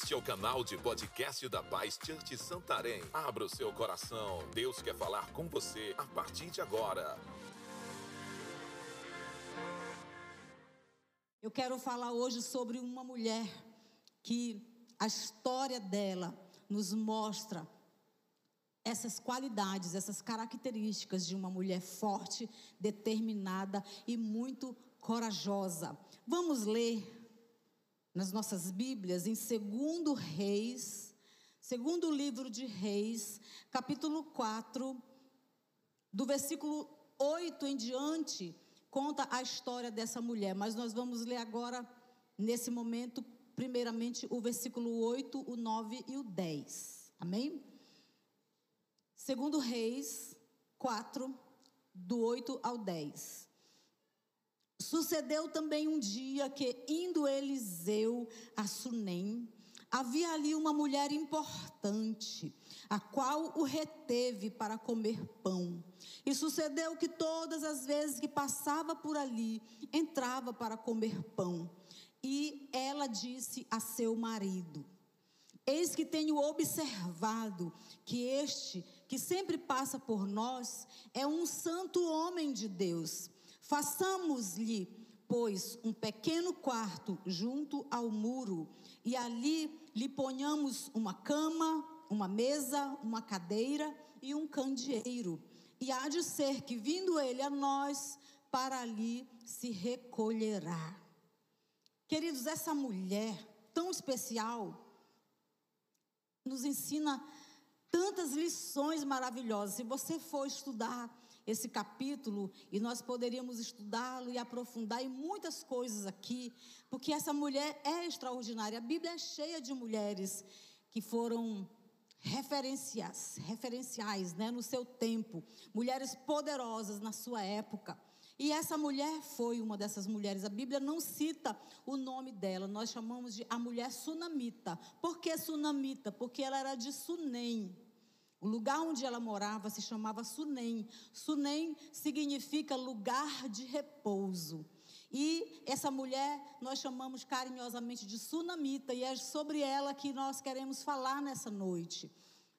Este é o canal de podcast da Paz Church Santarém. Abra o seu coração. Deus quer falar com você a partir de agora. Eu quero falar hoje sobre uma mulher que a história dela nos mostra essas qualidades, essas características de uma mulher forte, determinada e muito corajosa. Vamos ler nas nossas Bíblias em 2 Reis, segundo livro de Reis, capítulo 4, do versículo 8 em diante, conta a história dessa mulher, mas nós vamos ler agora, nesse momento, primeiramente o versículo 8, o 9 e o 10. Amém? Segundo Reis 4, do 8 ao 10. Sucedeu também um dia que, indo Eliseu a Sunem, havia ali uma mulher importante, a qual o reteve para comer pão. E sucedeu que todas as vezes que passava por ali, entrava para comer pão. E ela disse a seu marido: Eis que tenho observado que este, que sempre passa por nós, é um santo homem de Deus Façamos-lhe, pois, um pequeno quarto junto ao muro, e ali lhe ponhamos uma cama, uma mesa, uma cadeira e um candeeiro. E há de ser que, vindo ele a nós, para ali se recolherá. Queridos, essa mulher tão especial nos ensina tantas lições maravilhosas. Se você for estudar esse capítulo e nós poderíamos estudá-lo e aprofundar em muitas coisas aqui, porque essa mulher é extraordinária. A Bíblia é cheia de mulheres que foram referenciais, referenciais, né, no seu tempo, mulheres poderosas na sua época. E essa mulher foi uma dessas mulheres. A Bíblia não cita o nome dela, nós chamamos de a mulher sunamita. Por que sunamita? Porque ela era de Sunem. O lugar onde ela morava se chamava Sunem. Sunem significa lugar de repouso. E essa mulher nós chamamos carinhosamente de Sunamita, e é sobre ela que nós queremos falar nessa noite.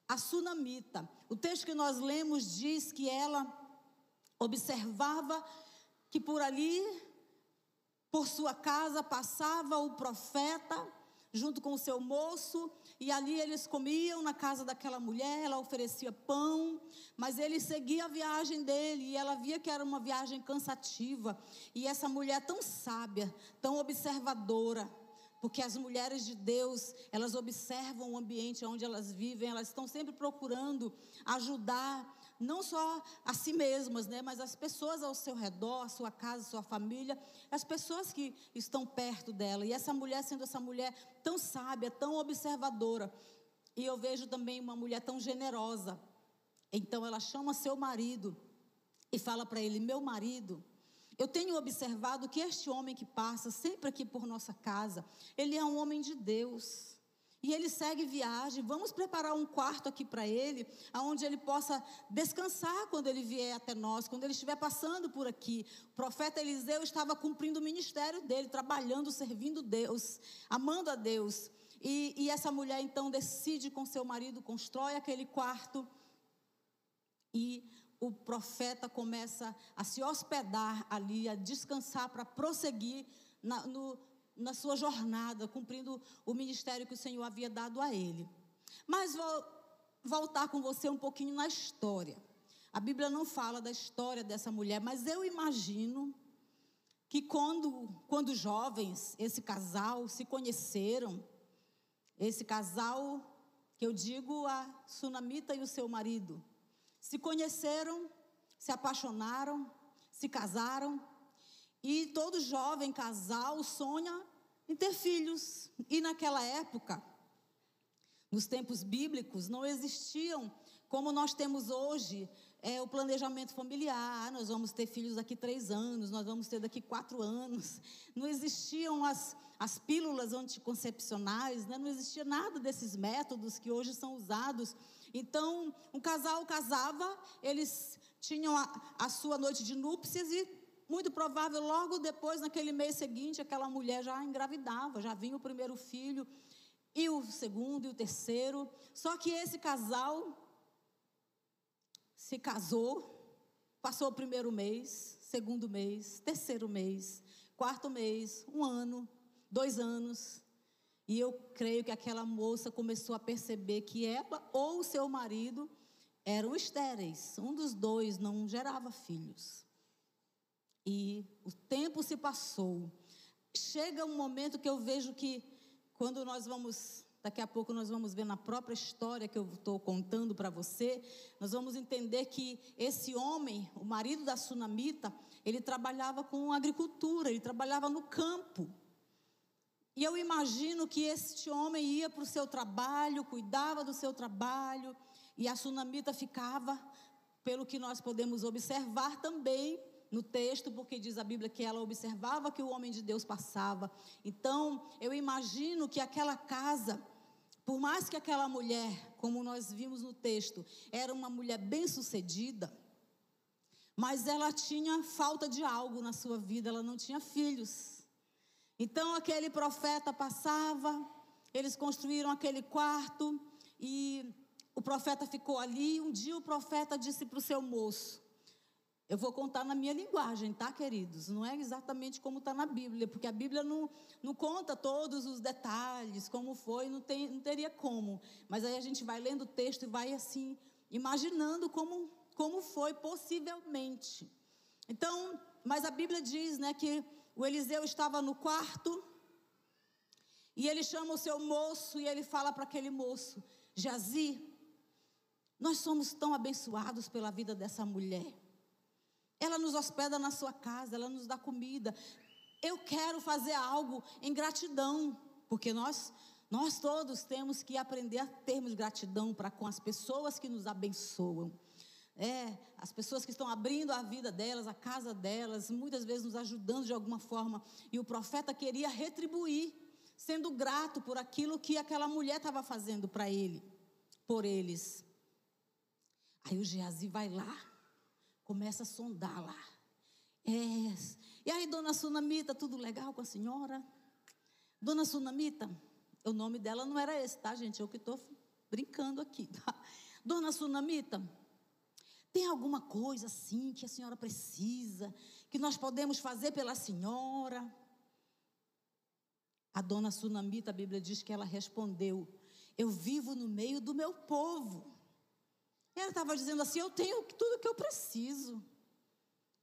A Sunamita. O texto que nós lemos diz que ela observava que por ali, por sua casa, passava o profeta junto com o seu moço, e ali eles comiam na casa daquela mulher, ela oferecia pão, mas ele seguia a viagem dele, e ela via que era uma viagem cansativa, e essa mulher tão sábia, tão observadora, porque as mulheres de Deus, elas observam o ambiente onde elas vivem, elas estão sempre procurando ajudar não só a si mesmas, né, mas as pessoas ao seu redor, a sua casa, a sua família, as pessoas que estão perto dela. E essa mulher, sendo essa mulher tão sábia, tão observadora, e eu vejo também uma mulher tão generosa. Então ela chama seu marido e fala para ele: Meu marido, eu tenho observado que este homem que passa sempre aqui por nossa casa, ele é um homem de Deus. E ele segue viagem. Vamos preparar um quarto aqui para ele, aonde ele possa descansar quando ele vier até nós, quando ele estiver passando por aqui. O profeta Eliseu estava cumprindo o ministério dele, trabalhando, servindo Deus, amando a Deus. E, e essa mulher então decide com seu marido, constrói aquele quarto. E o profeta começa a se hospedar ali, a descansar para prosseguir na, no, na sua jornada, cumprindo o ministério que o Senhor havia dado a ele. Mas vou voltar com você um pouquinho na história. A Bíblia não fala da história dessa mulher, mas eu imagino que quando, quando jovens, esse casal se conheceram, esse casal, que eu digo a Sunamita e o seu marido, se conheceram, se apaixonaram, se casaram, e todo jovem casal sonha em ter filhos. E naquela época, nos tempos bíblicos, não existiam, como nós temos hoje, é, o planejamento familiar. Ah, nós vamos ter filhos daqui três anos, nós vamos ter daqui quatro anos. Não existiam as, as pílulas anticoncepcionais, né? não existia nada desses métodos que hoje são usados. Então, um casal casava, eles tinham a, a sua noite de núpcias e muito provável, logo depois, naquele mês seguinte, aquela mulher já engravidava, já vinha o primeiro filho. e o segundo e o terceiro. Só que esse casal se casou, passou o primeiro mês, segundo mês, terceiro mês, quarto mês, um ano, dois anos. E eu creio que aquela moça começou a perceber que ela ou o seu marido eram estéreis. Um dos dois não gerava filhos. E o tempo se passou. Chega um momento que eu vejo que quando nós vamos, daqui a pouco nós vamos ver na própria história que eu estou contando para você, nós vamos entender que esse homem, o marido da sunamita, ele trabalhava com agricultura, ele trabalhava no campo. E eu imagino que este homem ia para o seu trabalho, cuidava do seu trabalho, e a sunamita ficava, pelo que nós podemos observar também, no texto, porque diz a Bíblia que ela observava que o homem de Deus passava. Então, eu imagino que aquela casa, por mais que aquela mulher, como nós vimos no texto, era uma mulher bem-sucedida, mas ela tinha falta de algo na sua vida, ela não tinha filhos. Então, aquele profeta passava, eles construíram aquele quarto e o profeta ficou ali. Um dia o profeta disse para o seu moço: eu vou contar na minha linguagem, tá, queridos? Não é exatamente como está na Bíblia, porque a Bíblia não, não conta todos os detalhes, como foi, não, tem, não teria como. Mas aí a gente vai lendo o texto e vai assim, imaginando como, como foi possivelmente. Então, mas a Bíblia diz né, que o Eliseu estava no quarto e ele chama o seu moço e ele fala para aquele moço: Jazi, nós somos tão abençoados pela vida dessa mulher. Ela nos hospeda na sua casa, ela nos dá comida. Eu quero fazer algo em gratidão, porque nós nós todos temos que aprender a termos gratidão para com as pessoas que nos abençoam. É, as pessoas que estão abrindo a vida delas, a casa delas, muitas vezes nos ajudando de alguma forma. E o profeta queria retribuir, sendo grato por aquilo que aquela mulher estava fazendo para ele, por eles. Aí o Geazi vai lá, começa a sondar lá. É. E aí, dona Sunamita, tudo legal com a senhora? Dona Sunamita, o nome dela não era esse, tá, gente? Eu que estou brincando aqui, tá? Dona Sunamita, tem alguma coisa assim que a senhora precisa, que nós podemos fazer pela senhora? A dona Sunamita, a Bíblia diz que ela respondeu: Eu vivo no meio do meu povo. Ela estava dizendo assim: Eu tenho tudo que eu preciso.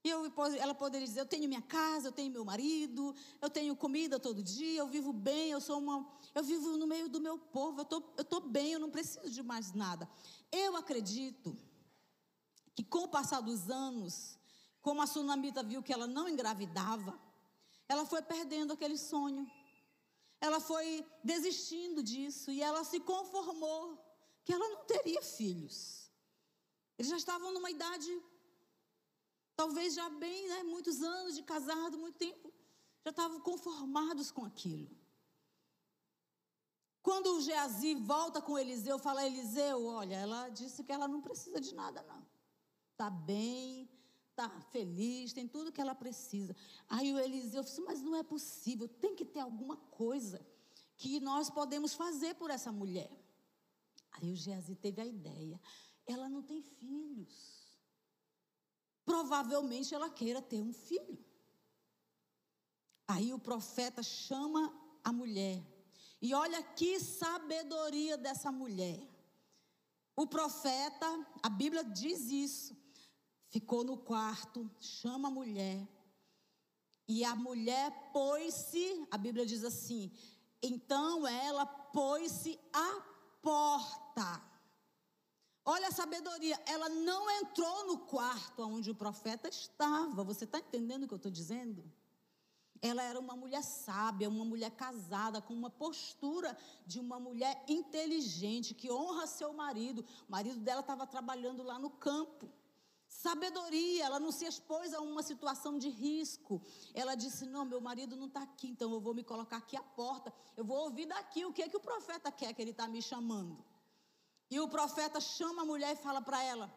E eu, ela poderia dizer: Eu tenho minha casa, eu tenho meu marido, eu tenho comida todo dia, eu vivo bem, eu sou uma. Eu vivo no meio do meu povo, eu tô, estou tô bem, eu não preciso de mais nada. Eu acredito que com o passar dos anos, como a sunamita viu que ela não engravidava, ela foi perdendo aquele sonho. Ela foi desistindo disso e ela se conformou que ela não teria filhos. Eles já estavam numa idade, talvez já bem, né, muitos anos de casado, muito tempo, já estavam conformados com aquilo. Quando o Geazi volta com Eliseu, fala: Eliseu, olha, ela disse que ela não precisa de nada, não. Está bem, está feliz, tem tudo que ela precisa. Aí o Eliseu disse: Mas não é possível, tem que ter alguma coisa que nós podemos fazer por essa mulher. Aí o Geazi teve a ideia ela não tem filhos. Provavelmente ela queira ter um filho. Aí o profeta chama a mulher. E olha que sabedoria dessa mulher. O profeta, a Bíblia diz isso, ficou no quarto, chama a mulher. E a mulher pôs-se, a Bíblia diz assim: então ela pôs-se à porta. Olha a sabedoria, ela não entrou no quarto onde o profeta estava. Você está entendendo o que eu estou dizendo? Ela era uma mulher sábia, uma mulher casada, com uma postura de uma mulher inteligente, que honra seu marido. O marido dela estava trabalhando lá no campo. Sabedoria, ela não se expôs a uma situação de risco. Ela disse: Não, meu marido não está aqui, então eu vou me colocar aqui à porta. Eu vou ouvir daqui o que, é que o profeta quer que ele está me chamando. E o profeta chama a mulher e fala para ela: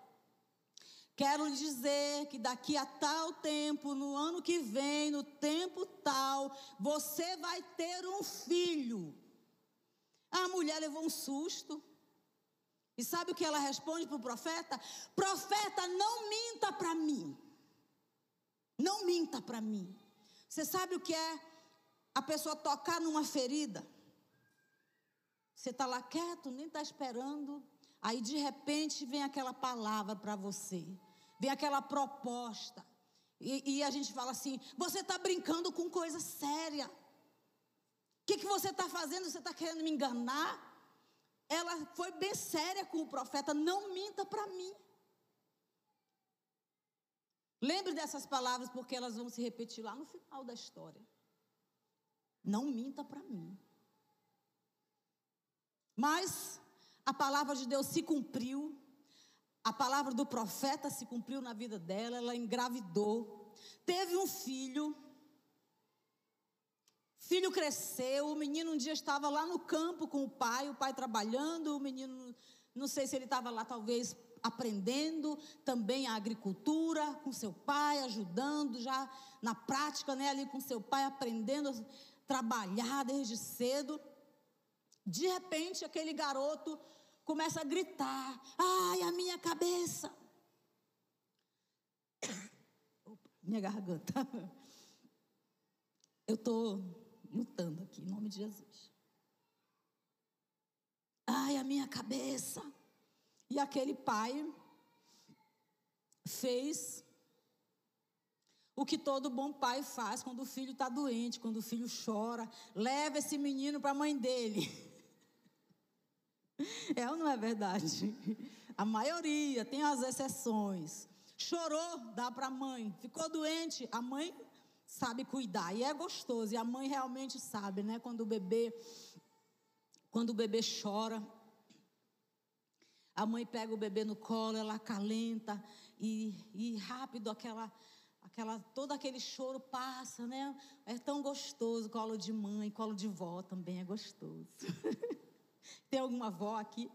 Quero lhe dizer que daqui a tal tempo, no ano que vem, no tempo tal, você vai ter um filho. A mulher levou um susto. E sabe o que ela responde para o profeta? Profeta, não minta para mim. Não minta para mim. Você sabe o que é a pessoa tocar numa ferida? Você está lá quieto, nem está esperando. Aí de repente vem aquela palavra para você, vem aquela proposta. E, e, a gente fala assim: você está brincando com coisa séria. O que, que você está fazendo? Você está querendo me enganar? ela foi bem séria com o profeta: não minta para mim. Lembre dessas palavras, porque elas vão se repetir lá no final da história. Não minta para mim. Mas a palavra de Deus se cumpriu, a palavra do profeta se cumpriu na vida dela, ela engravidou, teve um filho. Filho cresceu, o menino um dia estava lá no campo com o pai, o pai trabalhando, o menino, não sei se ele estava lá talvez aprendendo também a agricultura com seu pai, ajudando já na prática, né, ali com seu pai, aprendendo a trabalhar desde cedo. De repente, aquele garoto começa a gritar: Ai, a minha cabeça! Opa, minha garganta. Eu estou lutando aqui, em nome de Jesus. Ai, a minha cabeça. E aquele pai fez o que todo bom pai faz quando o filho está doente, quando o filho chora. Leva esse menino para a mãe dele. É ou não é verdade? A maioria, tem as exceções. Chorou, dá para a mãe. Ficou doente, a mãe sabe cuidar. E é gostoso. E a mãe realmente sabe, né? Quando o bebê, quando o bebê chora, a mãe pega o bebê no colo, ela acalenta e, e rápido aquela, aquela, todo aquele choro passa, né? É tão gostoso, colo de mãe, colo de vó também é gostoso. Tem alguma vó aqui?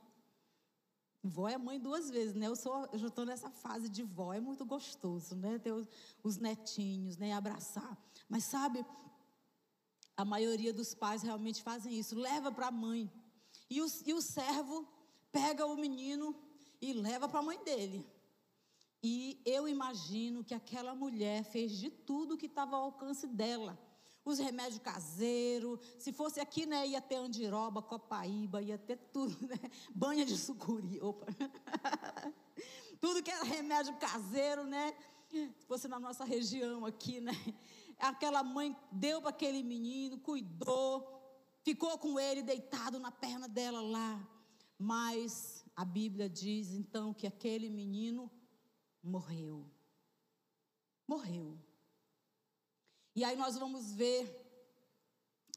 Vó é mãe duas vezes, né? Eu, sou, eu já estou nessa fase de vó, é muito gostoso, né? Ter os, os netinhos, né? Abraçar. Mas sabe, a maioria dos pais realmente fazem isso, leva para a mãe. E o, e o servo pega o menino e leva para a mãe dele. E eu imagino que aquela mulher fez de tudo que estava ao alcance dela os remédios caseiros. Se fosse aqui, né, ia ter andiroba, copaíba, ia ter tudo, né? Banha de sucuri, opa. tudo que era remédio caseiro, né? Se fosse na nossa região aqui, né? Aquela mãe deu para aquele menino, cuidou, ficou com ele deitado na perna dela lá. Mas a Bíblia diz então que aquele menino morreu. Morreu. E aí nós vamos ver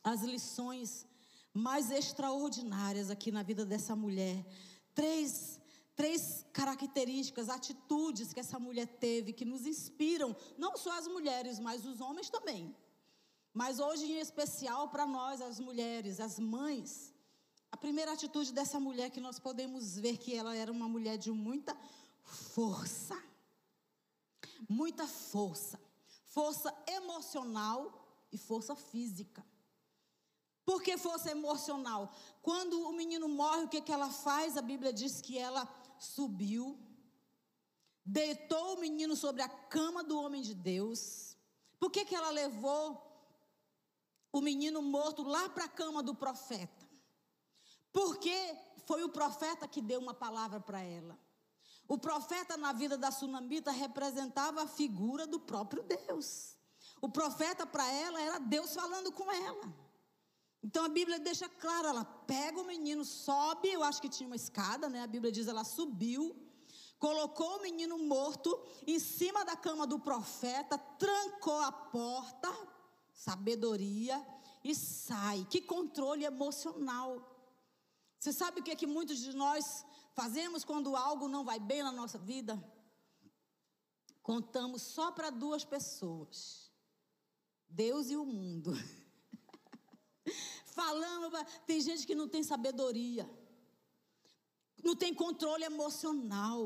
as lições mais extraordinárias aqui na vida dessa mulher. Três, três características, atitudes que essa mulher teve que nos inspiram, não só as mulheres, mas os homens também. Mas hoje, em especial, para nós, as mulheres, as mães, a primeira atitude dessa mulher que nós podemos ver que ela era uma mulher de muita força. Muita força força emocional e força física. Por que força emocional? Quando o menino morre, o que, que ela faz? A Bíblia diz que ela subiu, deitou o menino sobre a cama do homem de Deus. Por que, que ela levou o menino morto lá para a cama do profeta? Porque foi o profeta que deu uma palavra para ela. O profeta na vida da sunamita representava a figura do próprio Deus. O profeta para ela era Deus falando com ela. Então a Bíblia deixa claro, ela pega o menino, sobe, eu acho que tinha uma escada, né? A Bíblia diz ela subiu, colocou o menino morto em cima da cama do profeta, trancou a porta, sabedoria e sai. Que controle emocional. Você sabe o que é que muitos de nós fazemos quando algo não vai bem na nossa vida? Contamos só para duas pessoas: Deus e o mundo. Falando, tem gente que não tem sabedoria, não tem controle emocional,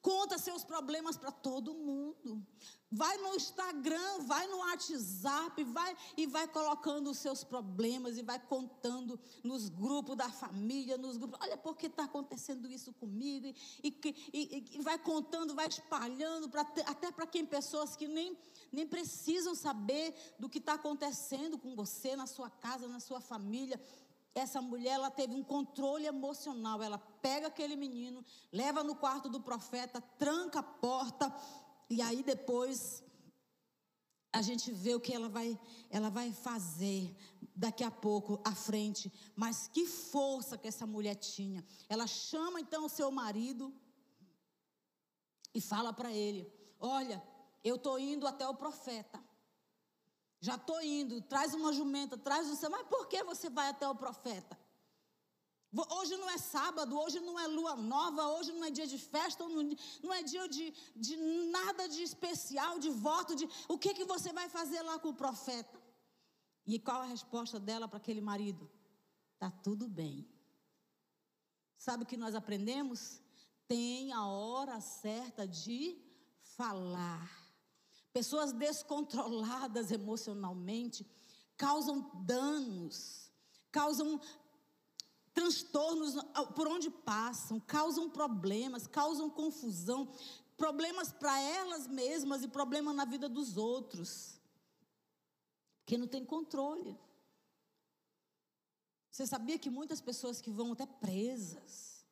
conta seus problemas para todo mundo, Vai no Instagram, vai no WhatsApp, vai e vai colocando os seus problemas e vai contando nos grupos da família, nos grupos. Olha, por que está acontecendo isso comigo? E, e, e, e, vai contando, vai espalhando, pra, até para quem pessoas que nem, nem precisam saber do que está acontecendo com você, na sua casa, na sua família. Essa mulher, ela teve um controle emocional. Ela pega aquele menino, leva no quarto do profeta, tranca a porta e aí depois a gente vê o que ela vai, ela vai fazer daqui a pouco à frente. Mas que força que essa mulher tinha. Ela chama então o seu marido e fala para ele: Olha, eu estou indo até o profeta. Já estou indo, traz uma jumenta, traz seu. Mas por que você vai até o profeta? Hoje não é sábado, hoje não é lua nova, hoje não é dia de festa, não é dia de, de nada de especial, de voto, de o que, que você vai fazer lá com o profeta? E qual a resposta dela para aquele marido? Tá tudo bem. Sabe o que nós aprendemos? Tem a hora certa de falar. Pessoas descontroladas emocionalmente causam danos, causam transtornos por onde passam, causam problemas, causam confusão, problemas para elas mesmas e problemas na vida dos outros. Porque não tem controle. Você sabia que muitas pessoas que vão até presas,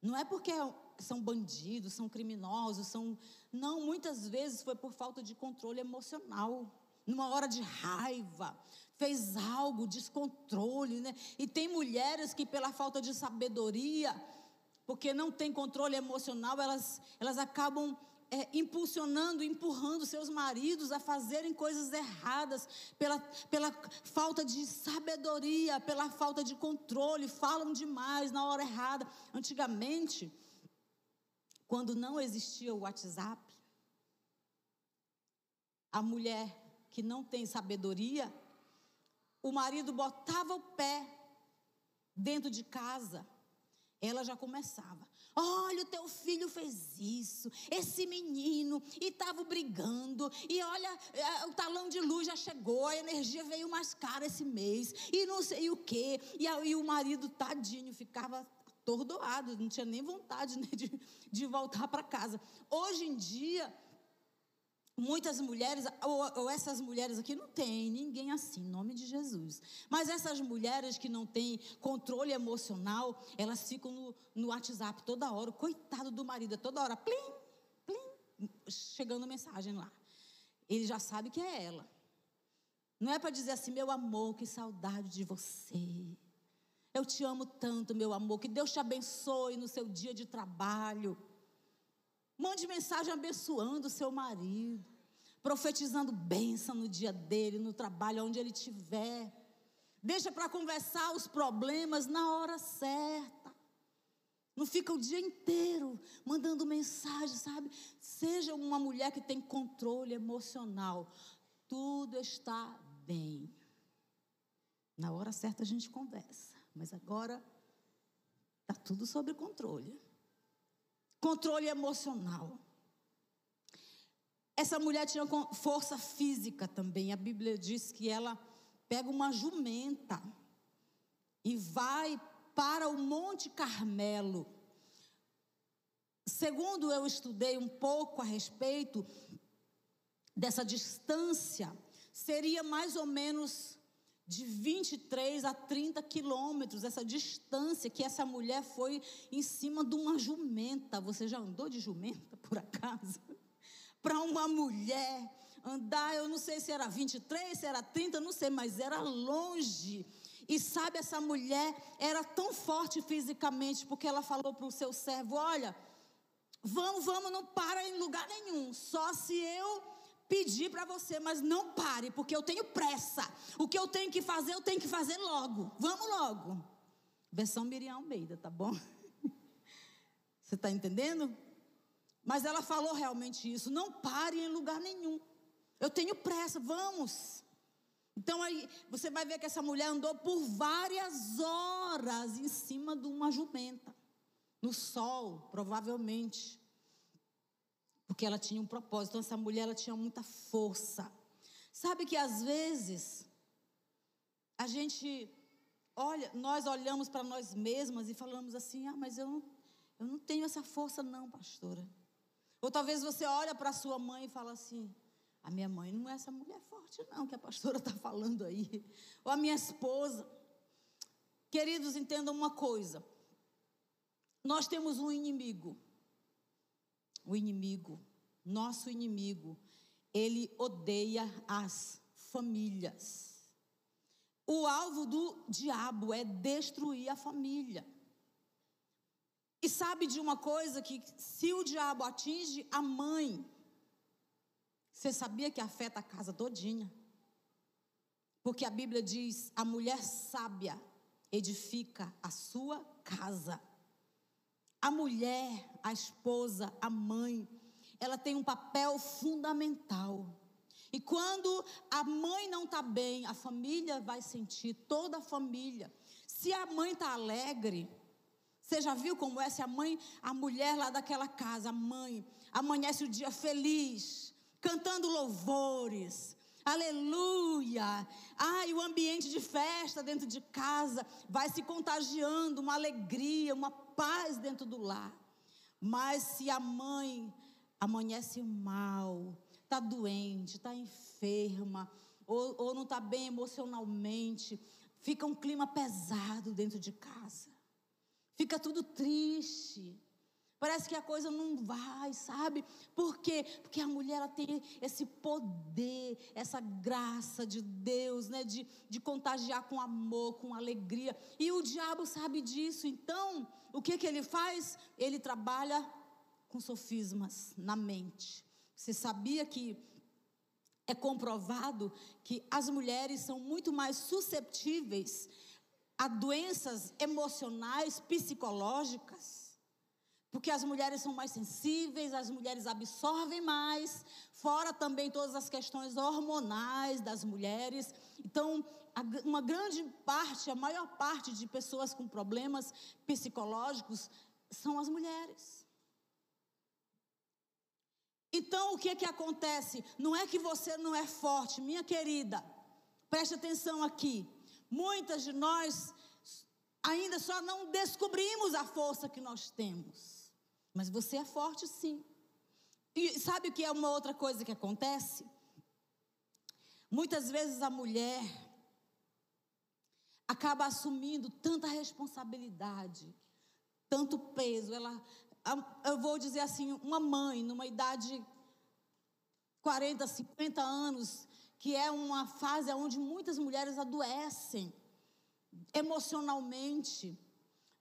não é porque são bandidos, são criminosos, são. Não, muitas vezes foi por falta de controle emocional. Numa hora de raiva, fez algo, descontrole, né? E tem mulheres que, pela falta de sabedoria, porque não tem controle emocional, elas, elas acabam é, impulsionando, empurrando seus maridos a fazerem coisas erradas, pela, pela falta de sabedoria, pela falta de controle, falam demais na hora errada. Antigamente, quando não existia o WhatsApp, a mulher que não tem sabedoria, o marido botava o pé dentro de casa, ela já começava. Olha, o teu filho fez isso, esse menino, e estava brigando, e olha, é, o talão de luz já chegou, a energia veio mais cara esse mês, e não sei o quê. E aí o marido, tadinho, ficava atordoado, não tinha nem vontade né, de, de voltar para casa. Hoje em dia, Muitas mulheres, ou, ou, essas mulheres aqui não tem ninguém assim, em nome de Jesus. Mas essas mulheres que não têm controle emocional, elas ficam no, no WhatsApp toda hora. Coitado do marido, toda hora, plim, plim, chegando mensagem lá. Ele já sabe que é ela. Não é para dizer assim, meu amor, que saudade de você. Eu te amo tanto, meu amor, que Deus te abençoe no seu dia de trabalho. Mande mensagem abençoando o seu marido, profetizando bênção no dia dele, no trabalho, onde ele estiver. Deixa para conversar os problemas na hora certa. Não fica o dia inteiro mandando mensagem, sabe? Seja uma mulher que tem controle emocional. Tudo está bem. Na hora certa a gente conversa, mas agora está tudo sob controle. Controle emocional. Essa mulher tinha força física também. A Bíblia diz que ela pega uma jumenta e vai para o Monte Carmelo. Segundo eu estudei um pouco a respeito dessa distância, seria mais ou menos de 23 a 30 quilômetros, essa distância que essa mulher foi em cima de uma jumenta. Você já andou de jumenta, por acaso? Para uma mulher andar, eu não sei se era 23, se era 30, não sei, mas era longe. E sabe, essa mulher era tão forte fisicamente, porque ela falou para o seu servo: Olha, vamos, vamos, não para em lugar nenhum, só se eu pedir para você, mas não pare, porque eu tenho pressa. O que eu tenho que fazer, eu tenho que fazer logo. Vamos logo. Versão Miriam Almeida, tá bom? Você está entendendo? Mas ela falou realmente isso. Não pare em lugar nenhum. Eu tenho pressa, vamos. Então aí você vai ver que essa mulher andou por várias horas em cima de uma jumenta, no sol, provavelmente Porque ela tinha um propósito. Então, essa mulher ela tinha muita força. Sabe que às vezes a gente olha, nós olhamos para nós mesmas e falamos assim: "Ah, mas eu não, eu não tenho essa força não, pastora". Ou talvez você olha para sua mãe e fala assim: "A minha mãe não é essa mulher forte não que a pastora está falando aí". Ou a minha esposa. Queridos, entendam uma coisa. Nós temos um inimigo. O inimigo, nosso inimigo, ele odeia as famílias. O alvo do diabo é destruir a família. E sabe de uma coisa que se o diabo atinge a mãe, você sabia que afeta a casa todinha? Porque a Bíblia diz: a mulher sábia edifica a sua casa. A mulher, a esposa, a mãe, ela tem um papel fundamental. E quando a mãe não está bem, a família vai sentir, toda a família. Se a mãe está alegre, você já viu como é? Se a mãe, a mulher lá daquela casa, a mãe, amanhece o dia feliz, cantando louvores, aleluia. Ai, o ambiente de festa dentro de casa vai se contagiando, uma alegria, uma paz dentro do lar. Mas se a mãe amanhece mal, está doente, está enferma, ou, ou não está bem emocionalmente, fica um clima pesado dentro de casa, fica tudo triste. Parece que a coisa não vai, sabe? Por quê? Porque a mulher ela tem esse poder, essa graça de Deus, né? De, de contagiar com amor, com alegria. E o diabo sabe disso. Então, o que, que ele faz? Ele trabalha com sofismas na mente. Você sabia que é comprovado que as mulheres são muito mais susceptíveis a doenças emocionais, psicológicas? Porque as mulheres são mais sensíveis, as mulheres absorvem mais, fora também todas as questões hormonais das mulheres. Então, uma grande parte, a maior parte de pessoas com problemas psicológicos são as mulheres. Então, o que é que acontece? Não é que você não é forte, minha querida. Preste atenção aqui. Muitas de nós ainda só não descobrimos a força que nós temos. Mas você é forte sim. E sabe o que é uma outra coisa que acontece? Muitas vezes a mulher acaba assumindo tanta responsabilidade, tanto peso. Ela, eu vou dizer assim, uma mãe numa idade 40, 50 anos, que é uma fase onde muitas mulheres adoecem emocionalmente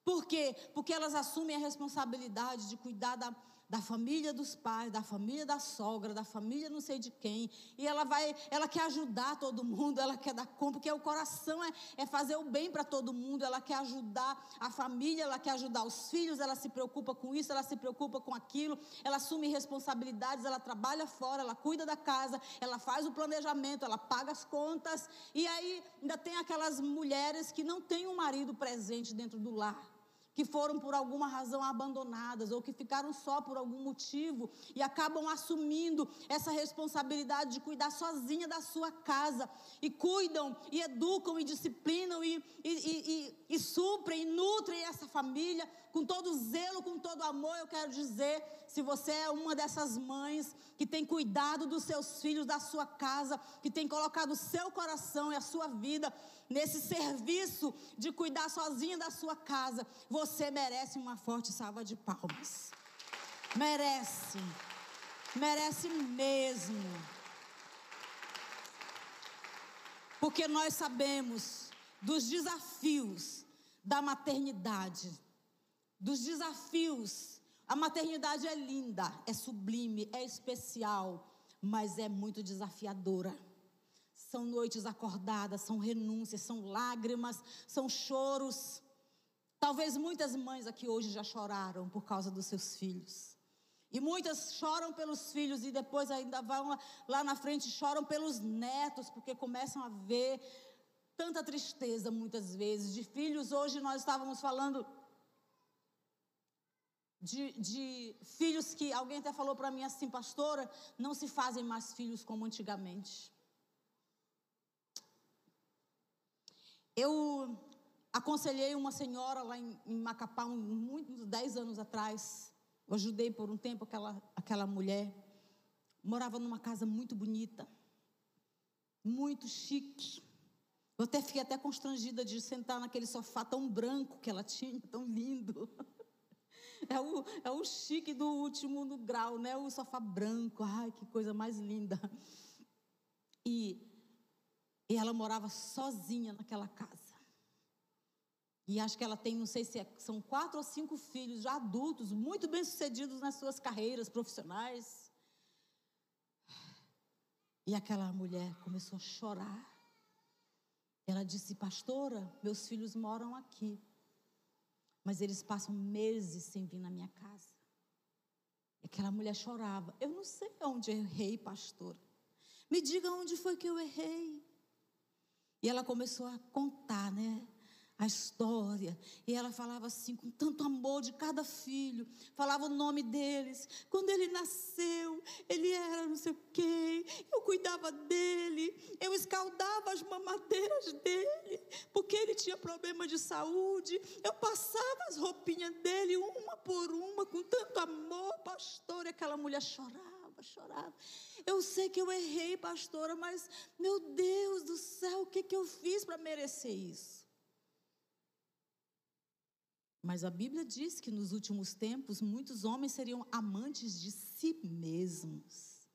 por quê? Porque elas assumem a responsabilidade de cuidar da, da família dos pais, da família da sogra, da família não sei de quem. E ela vai, ela quer ajudar todo mundo, ela quer dar conta, porque o coração é, é fazer o bem para todo mundo, ela quer ajudar a família, ela quer ajudar os filhos, ela se preocupa com isso, ela se preocupa com aquilo, ela assume responsabilidades, ela trabalha fora, ela cuida da casa, ela faz o planejamento, ela paga as contas. E aí ainda tem aquelas mulheres que não têm um marido presente dentro do lar que foram por alguma razão abandonadas ou que ficaram só por algum motivo e acabam assumindo essa responsabilidade de cuidar sozinha da sua casa e cuidam e educam e disciplinam e, e, e, e, suprem e nutrem essa família com todo zelo, com todo amor. Eu quero dizer, se você é uma dessas mães que tem cuidado dos seus filhos, da sua casa, que tem colocado o seu coração e a sua vida nesse serviço de cuidar sozinha da sua casa, você merece uma forte salva de palmas. Merece. Merece mesmo. Porque nós sabemos dos desafios da maternidade, dos desafios. A maternidade é linda, é sublime, é especial, mas é muito desafiadora. São noites acordadas, são renúncias, são lágrimas, são choros. Talvez muitas mães aqui hoje já choraram por causa dos seus filhos. E muitas choram pelos filhos e depois ainda vão lá na frente choram pelos netos, porque começam a ver tanta tristeza muitas vezes de filhos. Hoje nós estávamos falando de, de filhos que alguém até falou para mim assim, pastora, não se fazem mais filhos como antigamente. Eu aconselhei uma senhora lá em, em Macapá, uns muitos, dez anos atrás. Eu ajudei por um tempo aquela, aquela mulher. Morava numa casa muito bonita, muito chique. Eu até fiquei até constrangida de sentar naquele sofá tão branco que ela tinha, tão lindo. É o, é o chique do último no grau, né? O sofá branco. Ai, que coisa mais linda. E, e ela morava sozinha naquela casa. E acho que ela tem, não sei se é, são quatro ou cinco filhos já adultos, muito bem-sucedidos nas suas carreiras profissionais. E aquela mulher começou a chorar. Ela disse, pastora, meus filhos moram aqui mas eles passam meses sem vir na minha casa. E aquela mulher chorava. Eu não sei onde errei, pastor. Me diga onde foi que eu errei. E ela começou a contar, né? A história. E ela falava assim, com tanto amor de cada filho, falava o nome deles. Quando ele nasceu, ele era não sei o quê, eu cuidava dele, eu escaldava as mamadeiras dele, porque ele tinha problema de saúde. Eu passava as roupinhas dele uma por uma, com tanto amor, pastor. E aquela mulher chorava, chorava. Eu sei que eu errei, pastora, mas, meu Deus do céu, o que, que eu fiz para merecer isso? Mas a Bíblia diz que nos últimos tempos muitos homens seriam amantes de si mesmos.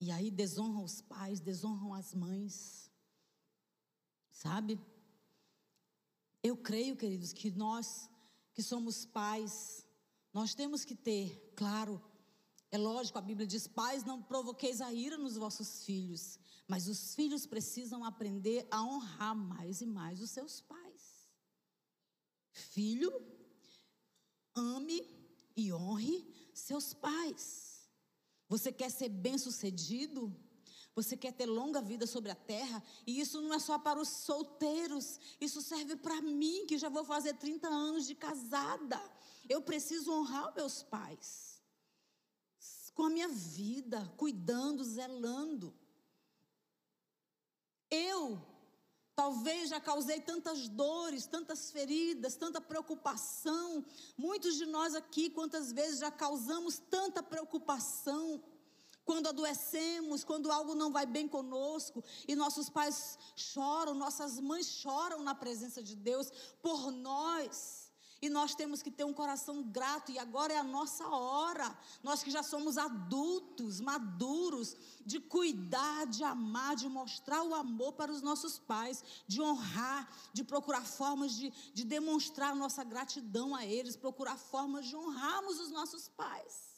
E aí desonram os pais, desonram as mães. Sabe? Eu creio, queridos, que nós que somos pais, nós temos que ter, claro, é lógico, a Bíblia diz: pais, não provoqueis a ira nos vossos filhos, mas os filhos precisam aprender a honrar mais e mais os seus pais. Filho, ame e honre seus pais. Você quer ser bem-sucedido? Você quer ter longa vida sobre a terra? E isso não é só para os solteiros, isso serve para mim, que já vou fazer 30 anos de casada. Eu preciso honrar meus pais. Com a minha vida, cuidando, zelando. Eu Talvez já causei tantas dores, tantas feridas, tanta preocupação. Muitos de nós aqui, quantas vezes já causamos tanta preocupação quando adoecemos, quando algo não vai bem conosco e nossos pais choram, nossas mães choram na presença de Deus por nós. E nós temos que ter um coração grato, e agora é a nossa hora. Nós que já somos adultos, maduros, de cuidar, de amar, de mostrar o amor para os nossos pais, de honrar, de procurar formas de, de demonstrar nossa gratidão a eles, procurar formas de honrarmos os nossos pais.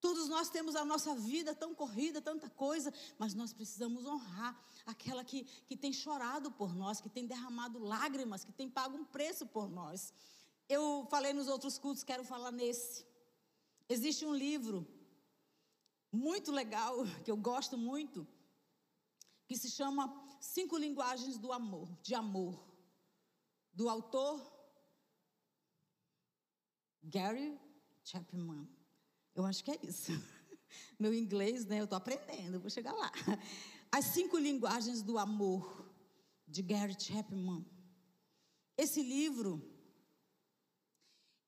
Todos nós temos a nossa vida tão corrida, tanta coisa, mas nós precisamos honrar aquela que, que tem chorado por nós, que tem derramado lágrimas, que tem pago um preço por nós. Eu falei nos outros cultos, quero falar nesse. Existe um livro muito legal, que eu gosto muito, que se chama Cinco Linguagens do Amor, de Amor, do autor Gary Chapman. Eu acho que é isso. Meu inglês, né? Eu estou aprendendo, vou chegar lá. As cinco linguagens do amor, de Gary Chapman. Esse livro,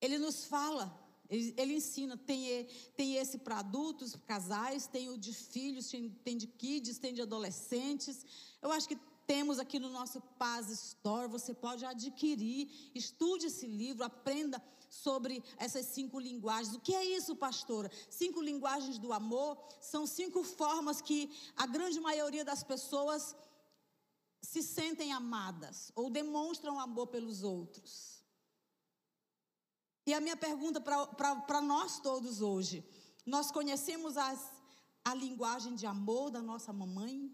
ele nos fala, ele, ele ensina, tem, tem esse para adultos, casais, tem o de filhos, tem de kids, tem de adolescentes. Eu acho que temos aqui no nosso Paz Store, você pode adquirir, estude esse livro, aprenda sobre essas cinco linguagens. O que é isso, pastora? Cinco linguagens do amor são cinco formas que a grande maioria das pessoas se sentem amadas ou demonstram amor pelos outros. E a minha pergunta para nós todos hoje: nós conhecemos as, a linguagem de amor da nossa mamãe?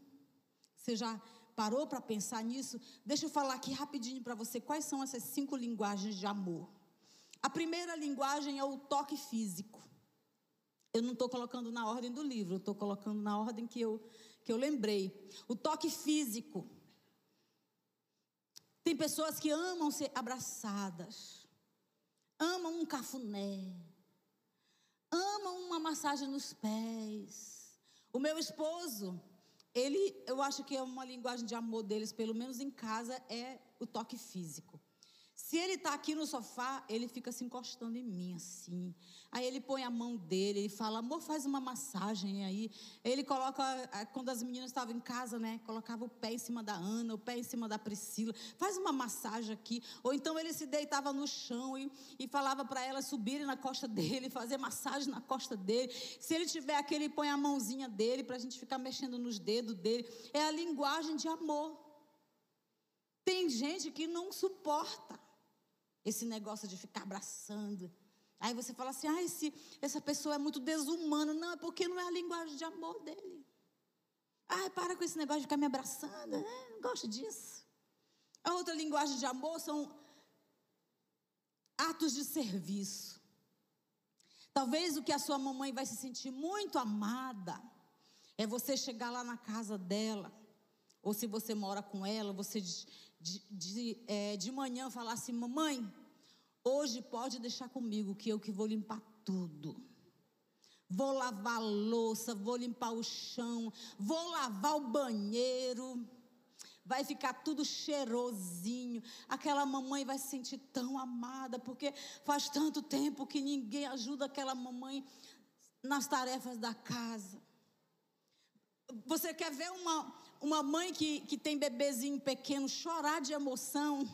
Você já parou para pensar nisso? Deixa eu falar aqui rapidinho para você quais são essas cinco linguagens de amor. A primeira linguagem é o toque físico. Eu não estou colocando na ordem do livro, estou colocando na ordem que eu, que eu lembrei. O toque físico. Tem pessoas que amam ser abraçadas, amam um cafuné, amam uma massagem nos pés. O meu esposo, ele, eu acho que é uma linguagem de amor deles, pelo menos em casa, é o toque físico. Se ele está aqui no sofá, ele fica se encostando em mim assim. Aí ele põe a mão dele, ele fala, amor, faz uma massagem aí. Ele coloca, quando as meninas estavam em casa, né? Colocava o pé em cima da Ana, o pé em cima da Priscila. Faz uma massagem aqui. Ou então ele se deitava no chão e, e falava para elas subirem na costa dele, fazer massagem na costa dele. Se ele tiver aqui, ele põe a mãozinha dele para a gente ficar mexendo nos dedos dele. É a linguagem de amor. Tem gente que não suporta esse negócio de ficar abraçando. Aí você fala assim: ah, esse, essa pessoa é muito desumana. Não, é porque não é a linguagem de amor dele. Ah, para com esse negócio de ficar me abraçando. Não gosto disso. A outra linguagem de amor são atos de serviço. Talvez o que a sua mamãe vai se sentir muito amada é você chegar lá na casa dela, ou se você mora com ela, você de, de, é, de manhã falar assim: Mamãe, hoje pode deixar comigo que eu que vou limpar tudo. Vou lavar a louça, vou limpar o chão, vou lavar o banheiro. Vai ficar tudo cheirosinho. Aquela mamãe vai se sentir tão amada, porque faz tanto tempo que ninguém ajuda aquela mamãe nas tarefas da casa. Você quer ver uma, uma mãe que, que tem bebezinho pequeno chorar de emoção.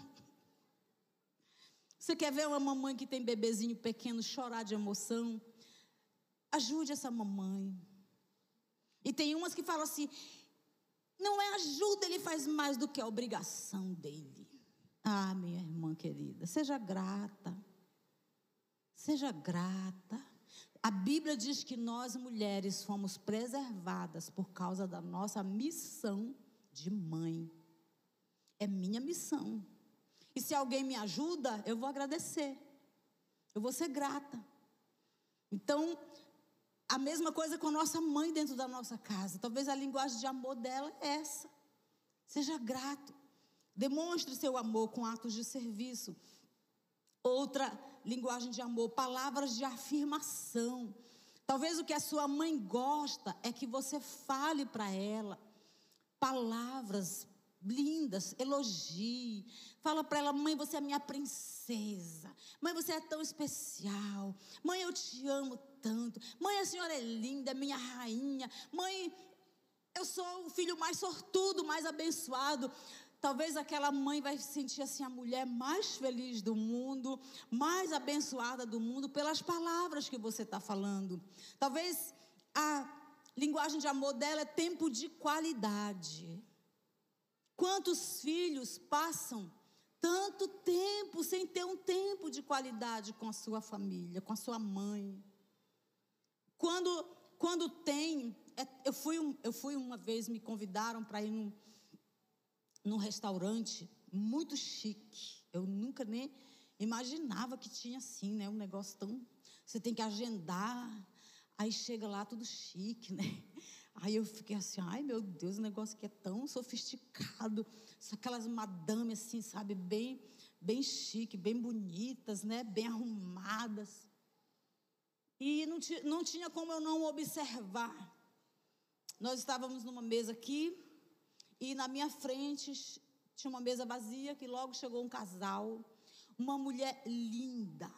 Você quer ver uma mamãe que tem bebezinho pequeno chorar de emoção? Ajude essa mamãe. E tem umas que falam assim: não é ajuda, ele faz mais do que a obrigação dele. Ah, minha irmã querida, seja grata. Seja grata. A Bíblia diz que nós mulheres fomos preservadas por causa da nossa missão de mãe. É minha missão. E se alguém me ajuda, eu vou agradecer. Eu vou ser grata. Então, a mesma coisa com a nossa mãe dentro da nossa casa. Talvez a linguagem de amor dela é essa. Seja grato. Demonstre seu amor com atos de serviço. Outra linguagem de amor, palavras de afirmação. Talvez o que a sua mãe gosta é que você fale para ela palavras lindas, elogie. Fala para ela, mãe, você é minha princesa. Mãe, você é tão especial. Mãe, eu te amo tanto. Mãe, a senhora é linda, é minha rainha. Mãe, eu sou o filho mais sortudo, mais abençoado. Talvez aquela mãe vai se sentir assim a mulher mais feliz do mundo, mais abençoada do mundo pelas palavras que você está falando. Talvez a linguagem de amor dela é tempo de qualidade. Quantos filhos passam tanto tempo sem ter um tempo de qualidade com a sua família, com a sua mãe? Quando, quando tem, é, eu fui, eu fui uma vez, me convidaram para ir num num restaurante muito chique. Eu nunca nem imaginava que tinha assim, né? Um negócio tão. Você tem que agendar. Aí chega lá tudo chique, né? Aí eu fiquei assim, ai meu Deus, o negócio que é tão sofisticado. Aquelas madames assim, sabe, bem, bem chique, bem bonitas, né? Bem arrumadas. E não, não tinha como eu não observar. Nós estávamos numa mesa aqui, e na minha frente tinha uma mesa vazia que logo chegou um casal, uma mulher linda,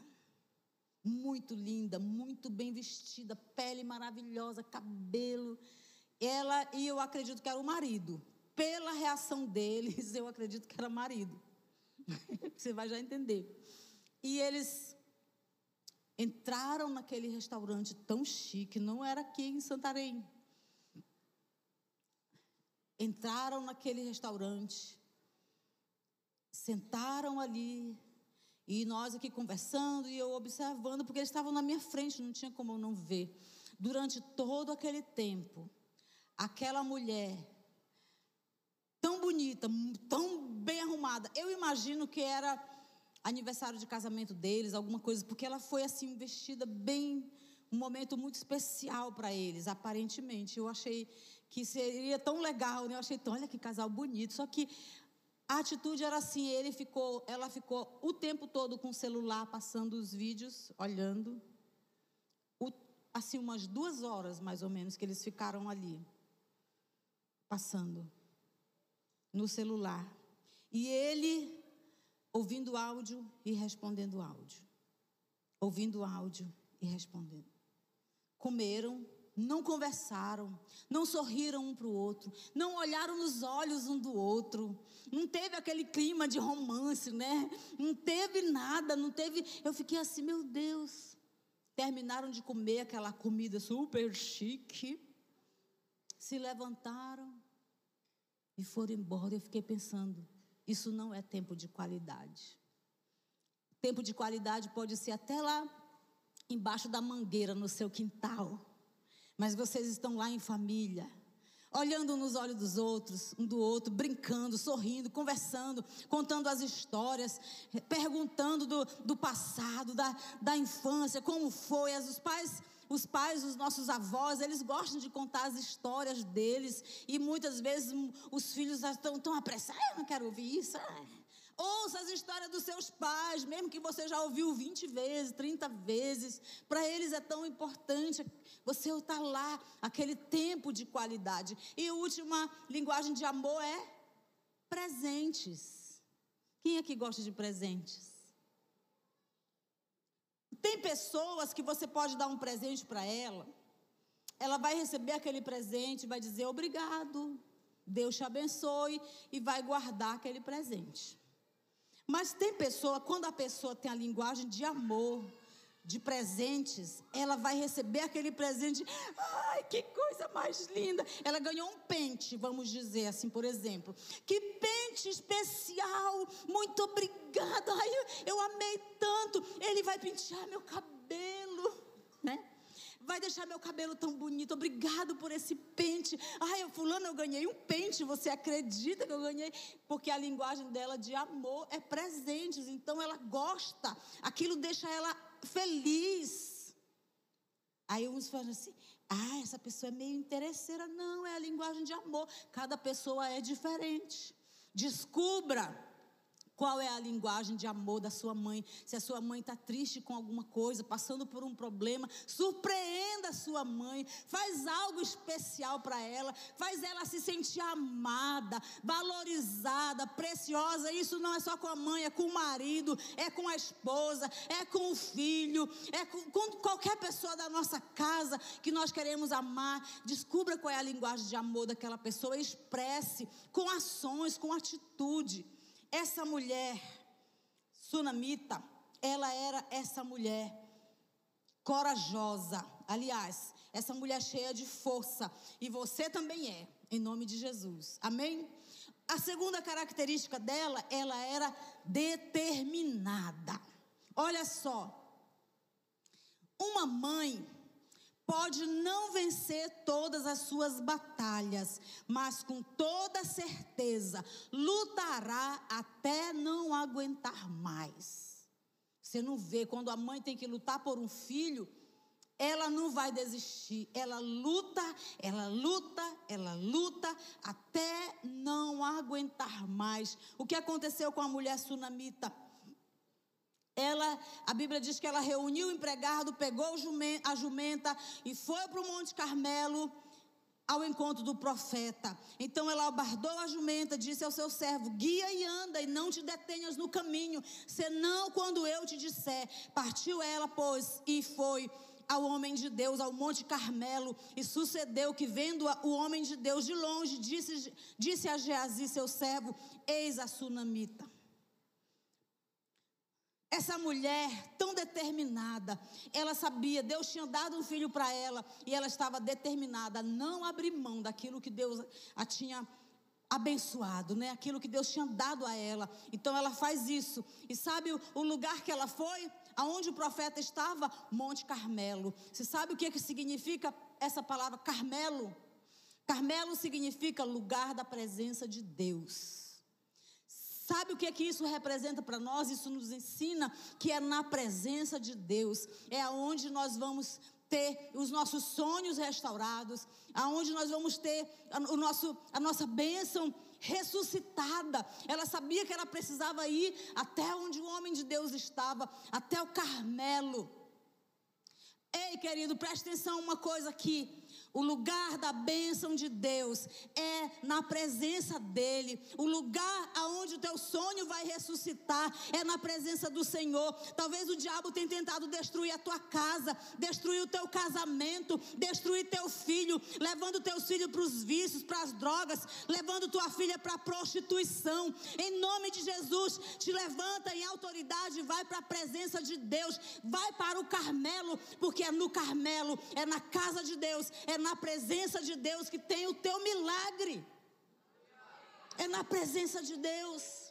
muito linda, muito bem vestida, pele maravilhosa, cabelo. Ela e eu acredito que era o marido. Pela reação deles, eu acredito que era marido. Você vai já entender. E eles entraram naquele restaurante tão chique, não era aqui em Santarém entraram naquele restaurante, sentaram ali, e nós aqui conversando e eu observando, porque eles estavam na minha frente, não tinha como eu não ver. Durante todo aquele tempo, aquela mulher, tão bonita, tão bem arrumada, eu imagino que era aniversário de casamento deles, alguma coisa, porque ela foi assim, vestida bem, um momento muito especial para eles, aparentemente. Eu achei que seria tão legal, né? Eu achei, olha que casal bonito. Só que A atitude era assim, ele ficou, ela ficou o tempo todo com o celular passando os vídeos, olhando. O, assim, umas duas horas mais ou menos que eles ficaram ali, passando no celular. E ele ouvindo áudio e respondendo áudio. Ouvindo áudio e respondendo. Comeram, não conversaram, não sorriram um para o outro, não olharam nos olhos um do outro, não teve aquele clima de romance, né? Não teve nada, não teve. Eu fiquei assim, meu Deus. Terminaram de comer aquela comida super chique, se levantaram e foram embora. Eu fiquei pensando, isso não é tempo de qualidade. Tempo de qualidade pode ser até lá embaixo da mangueira no seu quintal mas vocês estão lá em família, olhando nos olhos dos outros, um do outro, brincando, sorrindo, conversando, contando as histórias, perguntando do, do passado, da, da infância, como foi. As, os pais os pais, os nossos avós, eles gostam de contar as histórias deles e muitas vezes os filhos estão tão apressados, ah, eu não quero ouvir isso. Ah. Ouça as histórias dos seus pais, mesmo que você já ouviu 20 vezes, 30 vezes. Para eles é tão importante você estar lá, aquele tempo de qualidade. E a última linguagem de amor é presentes. Quem aqui gosta de presentes? Tem pessoas que você pode dar um presente para ela, ela vai receber aquele presente, vai dizer obrigado, Deus te abençoe e vai guardar aquele presente. Mas tem pessoa, quando a pessoa tem a linguagem de amor, de presentes, ela vai receber aquele presente. Ai, que coisa mais linda! Ela ganhou um pente, vamos dizer assim, por exemplo. Que pente especial! Muito obrigada! Ai, eu, amei tanto! Ele vai pentear meu cabelo, né? Vai deixar meu cabelo tão bonito. Obrigado por esse pente. Ai, fulano, eu ganhei um pente. Você acredita que eu ganhei? Porque a linguagem dela de amor é presentes. Então ela gosta. Aquilo deixa ela feliz. Aí uns falam assim: ah, essa pessoa é meio interesseira. Não, é a linguagem de amor. Cada pessoa é diferente. Descubra qual é a linguagem de amor da sua mãe? Se a sua mãe está triste com alguma coisa, passando por um problema, surpreenda a sua mãe, faz algo especial para ela, faz ela se sentir amada, valorizada, preciosa. Isso não é só com a mãe, é com o marido, é com a esposa, é com o filho, é com, com qualquer pessoa da nossa casa que nós queremos amar. Descubra qual é a linguagem de amor daquela pessoa, expresse com ações, com atitude. Essa mulher, sunamita, ela era essa mulher corajosa. Aliás, essa mulher cheia de força. E você também é, em nome de Jesus. Amém? A segunda característica dela, ela era determinada. Olha só. Uma mãe pode não vencer todas as suas batalhas, mas com toda certeza lutará até não aguentar mais. Você não vê quando a mãe tem que lutar por um filho, ela não vai desistir. Ela luta, ela luta, ela luta até não aguentar mais. O que aconteceu com a mulher sunamita? Ela, a Bíblia diz que ela reuniu o empregado, pegou a jumenta e foi para o Monte Carmelo ao encontro do profeta. Então ela abardou a jumenta, disse ao seu servo: Guia e anda, e não te detenhas no caminho, senão quando eu te disser. Partiu ela, pois, e foi ao homem de Deus, ao Monte Carmelo, e sucedeu que, vendo o homem de Deus de longe, disse, disse a Geazi, seu servo: Eis a sunamita. Essa mulher tão determinada, ela sabia, Deus tinha dado um filho para ela e ela estava determinada a não abrir mão daquilo que Deus a tinha abençoado, né? Aquilo que Deus tinha dado a ela. Então ela faz isso. E sabe o, lugar que ela foi? Aonde o profeta estava? Monte Carmelo. Você sabe o que, que significa essa palavra Carmelo? Carmelo significa lugar da presença de Deus. Sabe o que é que isso representa para nós? Isso nos ensina que é na presença de Deus, é aonde nós vamos ter os nossos sonhos restaurados, aonde nós vamos ter o nosso, a nossa bênção ressuscitada. Ela sabia que ela precisava ir até onde o homem de Deus estava, até o Carmelo. Ei, querido, preste atenção uma coisa aqui. O lugar da bênção de Deus é na presença dEle. O lugar aonde o teu sonho vai ressuscitar é na presença do Senhor. Talvez o diabo tenha tentado destruir a tua casa, destruir o teu casamento, destruir teu filho, levando teus filhos para os vícios, para as drogas, levando tua filha para a prostituição. Em nome de Jesus, te levanta em autoridade, vai para a presença de Deus, vai para o Carmelo, porque é no Carmelo, é na casa de Deus, é na presença de Deus que tem o teu milagre. É na presença de Deus.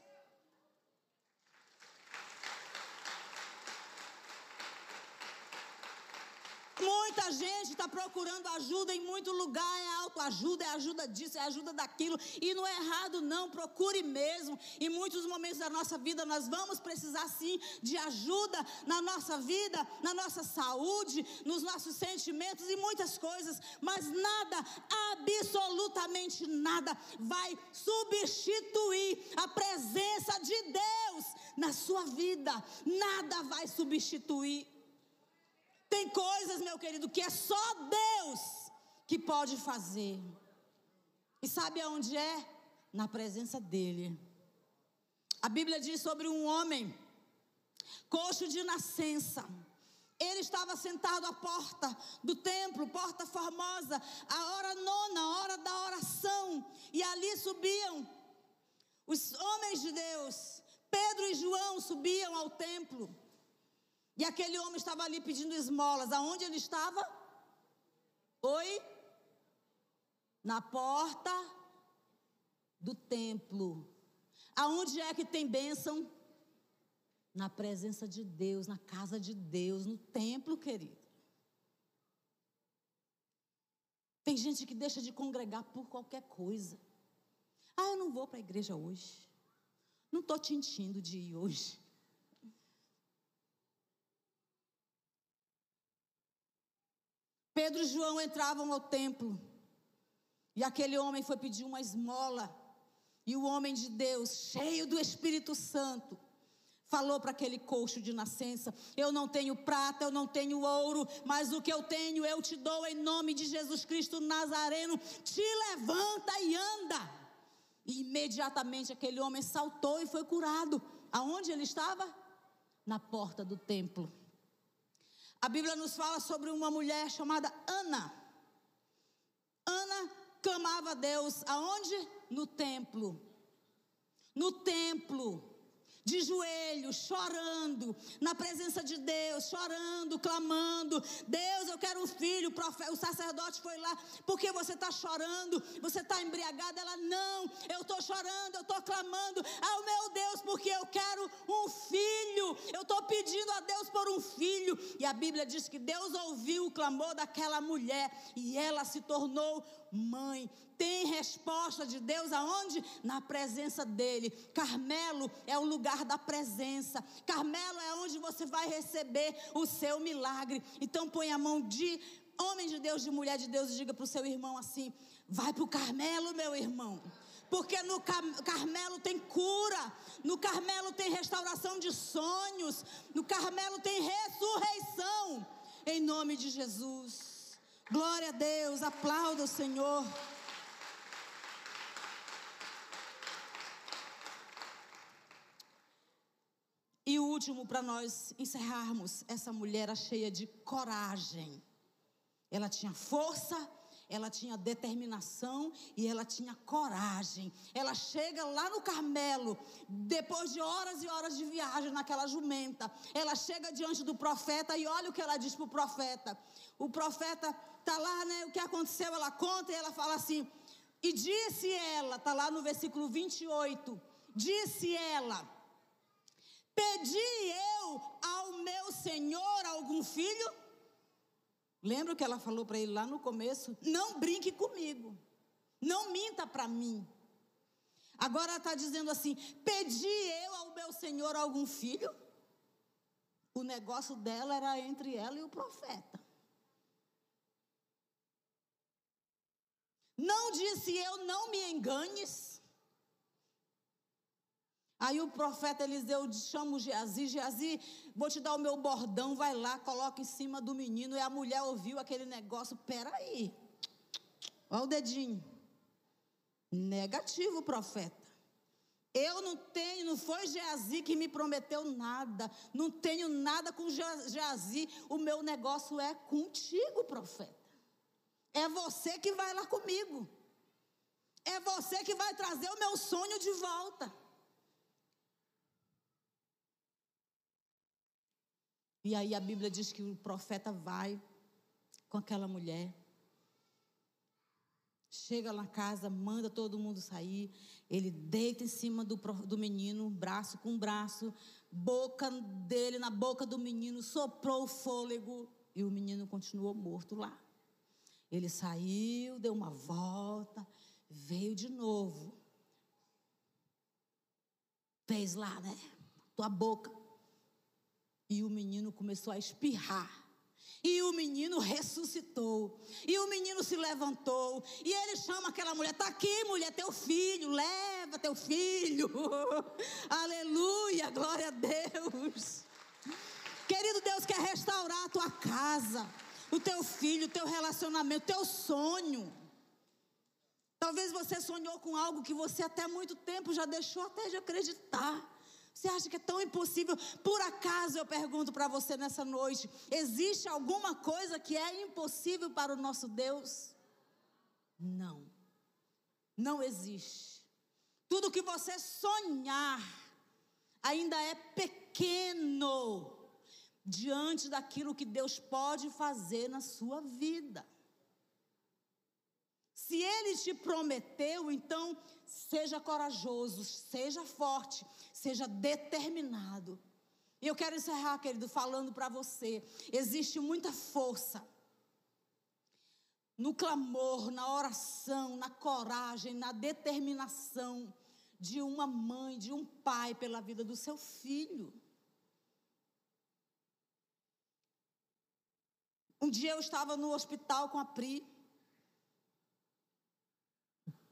Gente está procurando ajuda em muito lugar, é autoajuda, é ajuda disso, é ajuda daquilo, e não é errado, não, procure mesmo. Em muitos momentos da nossa vida, nós vamos precisar sim de ajuda na nossa vida, na nossa saúde, nos nossos sentimentos e muitas coisas, mas nada, absolutamente nada, vai substituir a presença de Deus na sua vida, nada vai substituir. Tem coisas, meu querido, que é só Deus que pode fazer. E sabe aonde é? Na presença dEle. A Bíblia diz sobre um homem, coxo de nascença. Ele estava sentado à porta do templo, porta formosa, a hora nona, hora da oração. E ali subiam os homens de Deus. Pedro e João subiam ao templo. E aquele homem estava ali pedindo esmolas. Aonde ele estava? Oi? Na porta do templo. Aonde é que tem bênção? Na presença de Deus, na casa de Deus, no templo, querido. Tem gente que deixa de congregar por qualquer coisa. Ah, eu não vou para a igreja hoje. Não estou te enchendo de ir hoje. Pedro e João entravam ao templo. E aquele homem foi pedir uma esmola. E o homem de Deus, cheio do Espírito Santo, falou para aquele coxo de nascença: Eu não tenho prata, eu não tenho ouro, mas o que eu tenho eu te dou em nome de Jesus Cristo Nazareno. Te levanta e anda. E imediatamente aquele homem saltou e foi curado. Aonde ele estava? Na porta do templo. A Bíblia nos fala sobre uma mulher chamada Ana. Ana clamava a Deus aonde? No templo. No templo de joelhos, chorando, na presença de Deus, chorando, clamando: Deus, eu quero um filho. O, sacerdote foi lá, porque você está chorando, você está embriagada. Ela, não, eu estou chorando, eu estou clamando ao meu Deus, porque eu quero um filho. Eu estou pedindo a Deus por um filho. E a Bíblia diz que Deus ouviu o clamor daquela mulher e ela se tornou mãe. Tem resposta de Deus aonde? Na presença dele. Carmelo é o lugar da presença. Carmelo é onde você vai receber o seu milagre. Então põe a mão de homem de Deus, de mulher de Deus e diga para o seu irmão assim: vai para o Carmelo, meu irmão. Porque no Carmelo tem cura, no Carmelo tem restauração de sonhos, no Carmelo tem ressurreição. Em nome de Jesus. Glória a Deus, aplauda o Senhor. E o último para nós encerrarmos, essa mulher era cheia de coragem. Ela tinha força, ela tinha determinação e ela tinha coragem. Ela chega lá no Carmelo, depois de horas e horas de viagem naquela jumenta. Ela chega diante do profeta e olha o que ela diz para o profeta. O profeta Está lá, né? O que aconteceu, ela conta e ela fala assim. E disse ela, está lá no versículo 28. Disse ela: Pedi eu ao meu senhor algum filho? Lembra que ela falou para ele lá no começo? Não brinque comigo. Não minta para mim. Agora está dizendo assim: pedi eu ao meu senhor algum filho? O negócio dela era entre ela e o profeta. Não disse eu, não me enganes. Aí o profeta Eliseu chama o Geazi, Geazi, vou te dar o meu bordão, vai lá, coloca em cima do menino. E a mulher ouviu aquele negócio, peraí, olha o dedinho. Negativo, profeta. Eu não tenho, não foi Geazi que me prometeu nada, não tenho nada com Geazi, o meu negócio é contigo, profeta. É você que vai lá comigo. É você que vai trazer o meu sonho de volta. E aí a Bíblia diz que o profeta vai com aquela mulher. Chega na casa, manda todo mundo sair. Ele deita em cima do, do menino, braço com braço, boca dele na boca do menino, soprou o fôlego e o menino continuou morto lá. Ele saiu, deu uma volta, veio de novo. Fez lá, né? Tua boca. E o menino começou a espirrar. E o menino ressuscitou. E o menino se levantou. E ele chama aquela mulher: Está aqui, mulher, teu filho. Leva teu filho. Aleluia, glória a Deus. Querido Deus quer restaurar a tua casa, o teu filho, o teu relacionamento, o teu sonho. Talvez você sonhou com algo que você até muito tempo já deixou até de acreditar. Você acha que é tão impossível? Por acaso eu pergunto para você nessa noite: existe alguma coisa que é impossível para o nosso Deus? Não. Não existe. Tudo que você sonhar ainda é pequeno diante daquilo que Deus pode fazer na sua vida. Se Ele te prometeu, então seja corajoso, seja forte, seja determinado. E eu quero encerrar, querido, falando para você: existe muita força no clamor, na oração, na coragem, na determinação de uma mãe, de um pai pela vida do seu filho. Um dia eu estava no hospital com a Pri,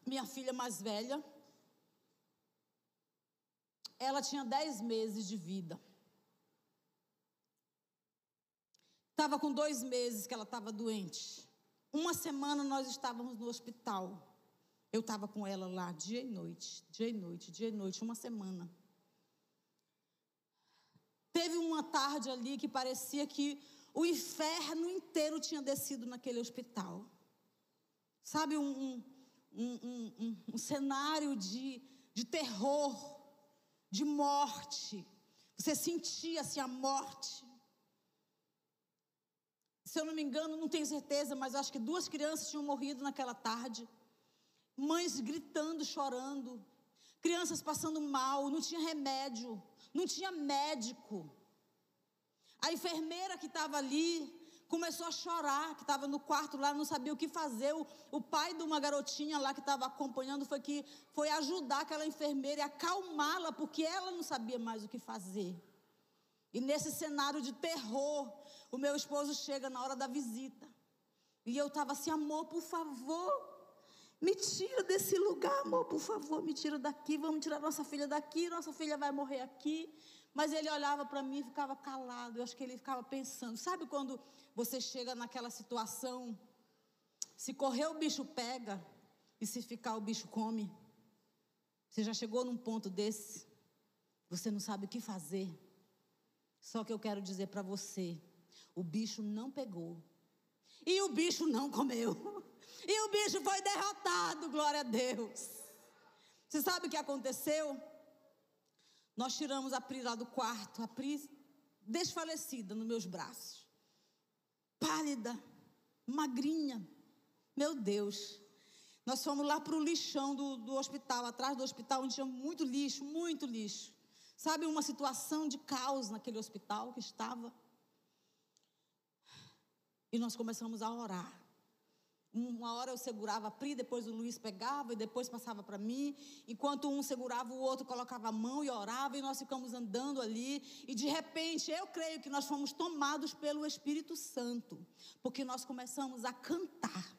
minha filha mais velha, ela tinha dez meses de vida. Estava com dois meses que ela estava doente. Uma semana nós estávamos no hospital. Eu estava com ela lá dia e noite, dia e noite, dia e noite, uma semana. Teve uma tarde ali que parecia que o inferno inteiro tinha descido naquele hospital. Sabe, um, um, um, um cenário de, de terror de morte. Você sentia-se a morte. Se eu não me engano, não tenho certeza, mas acho que duas crianças tinham morrido naquela tarde. Mães gritando, chorando. Crianças passando mal, não tinha remédio, não tinha médico. A enfermeira que estava ali começou a chorar, que estava no quarto lá, não sabia o que fazer. O, o pai de uma garotinha lá que estava acompanhando foi que foi ajudar aquela enfermeira e acalmá-la, porque ela não sabia mais o que fazer. E nesse cenário de terror, o meu esposo chega na hora da visita. E eu estava assim, amor, por favor, me tira desse lugar, amor, por favor, me tira daqui, vamos tirar nossa filha daqui, nossa filha vai morrer aqui. Mas ele olhava para mim e ficava calado. Eu acho que ele ficava pensando. Sabe quando você chega naquela situação? Se correr, o bicho pega. E se ficar, o bicho come. Você já chegou num ponto desse? Você não sabe o que fazer. Só que eu quero dizer para você: o bicho não pegou. E o bicho não comeu. E o bicho foi derrotado, glória a Deus. Você sabe o que aconteceu? Nós tiramos a Pri lá do quarto, a Pri desfalecida nos meus braços. Pálida, magrinha. Meu Deus. Nós fomos lá para o lixão do, do hospital, atrás do hospital, onde tinha muito lixo, muito lixo. Sabe, uma situação de caos naquele hospital que estava. E nós começamos a orar. Uma hora eu segurava a Pri, depois o Luiz pegava e depois passava para mim. Enquanto um segurava, o outro colocava a mão e orava e nós ficamos andando ali. E de repente, eu creio que nós fomos tomados pelo Espírito Santo, porque nós começamos a cantar.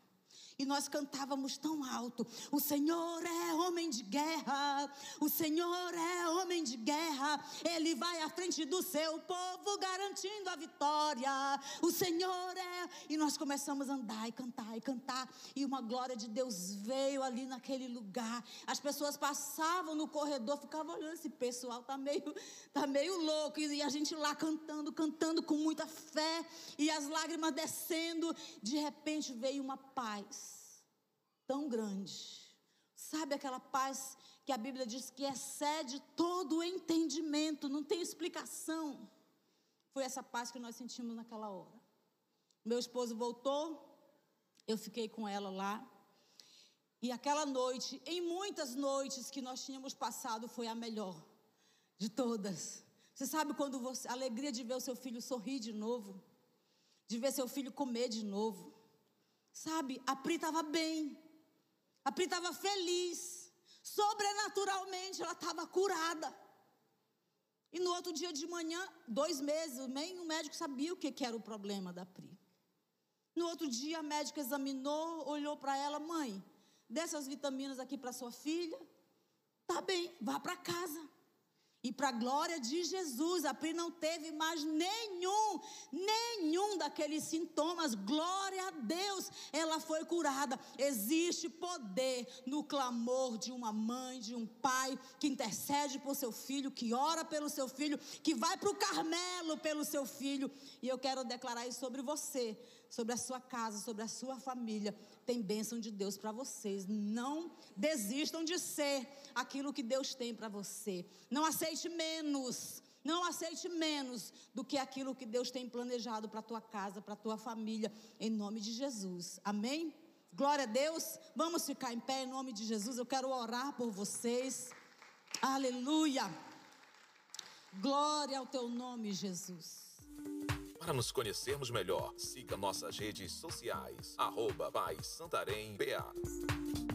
E nós cantávamos tão alto: O Senhor é homem de guerra, o Senhor é homem de guerra, Ele vai à frente do seu povo, garantindo a vitória. O Senhor é. E nós começamos a andar e cantar e cantar, e uma glória de Deus veio ali naquele lugar. As pessoas passavam no corredor, ficavam olhando, esse pessoal tá meio, tá meio louco, e a gente lá cantando, cantando com muita fé, e as lágrimas descendo. De repente veio uma paz tão grande. Sabe aquela paz que a Bíblia diz que excede todo o entendimento, não tem explicação. Foi essa paz que nós sentimos naquela hora. Meu esposo voltou, eu fiquei com ela lá. E aquela noite, em muitas noites que nós tínhamos passado, foi a melhor de todas. Você sabe quando você, a alegria de ver o seu filho sorrir de novo, de ver seu filho comer de novo. Sabe, a Pri estava bem. A Pri estava feliz. Sobrenaturalmente ela estava curada. E no outro dia de manhã, dois meses, nem o médico sabia o que, era o problema da Pri. No outro dia, a médica examinou, olhou para ela, mãe, dessas vitaminas aqui para sua filha. Tá bem, vá para casa. E para a glória de Jesus, a Pri não teve mais nenhum, nenhum daqueles sintomas. Glória a Deus, ela foi curada. Existe poder no clamor de uma mãe, de um pai que intercede por seu filho, que ora pelo seu filho, que vai para o Carmelo pelo seu filho. E eu quero declarar isso sobre você sobre a sua casa, sobre a sua família. Tem bênção de Deus para vocês. Não desistam de ser aquilo que Deus tem para você. Não aceite menos. Não aceite menos do que aquilo que Deus tem planejado para tua casa, para tua família, em nome de Jesus. Amém? Glória a Deus. Vamos ficar em pé em nome de Jesus. Eu quero orar por vocês. Aleluia. Glória ao teu nome, Jesus. Para nos conhecermos melhor, siga nossas redes sociais. Arroba Pai Santarém BA.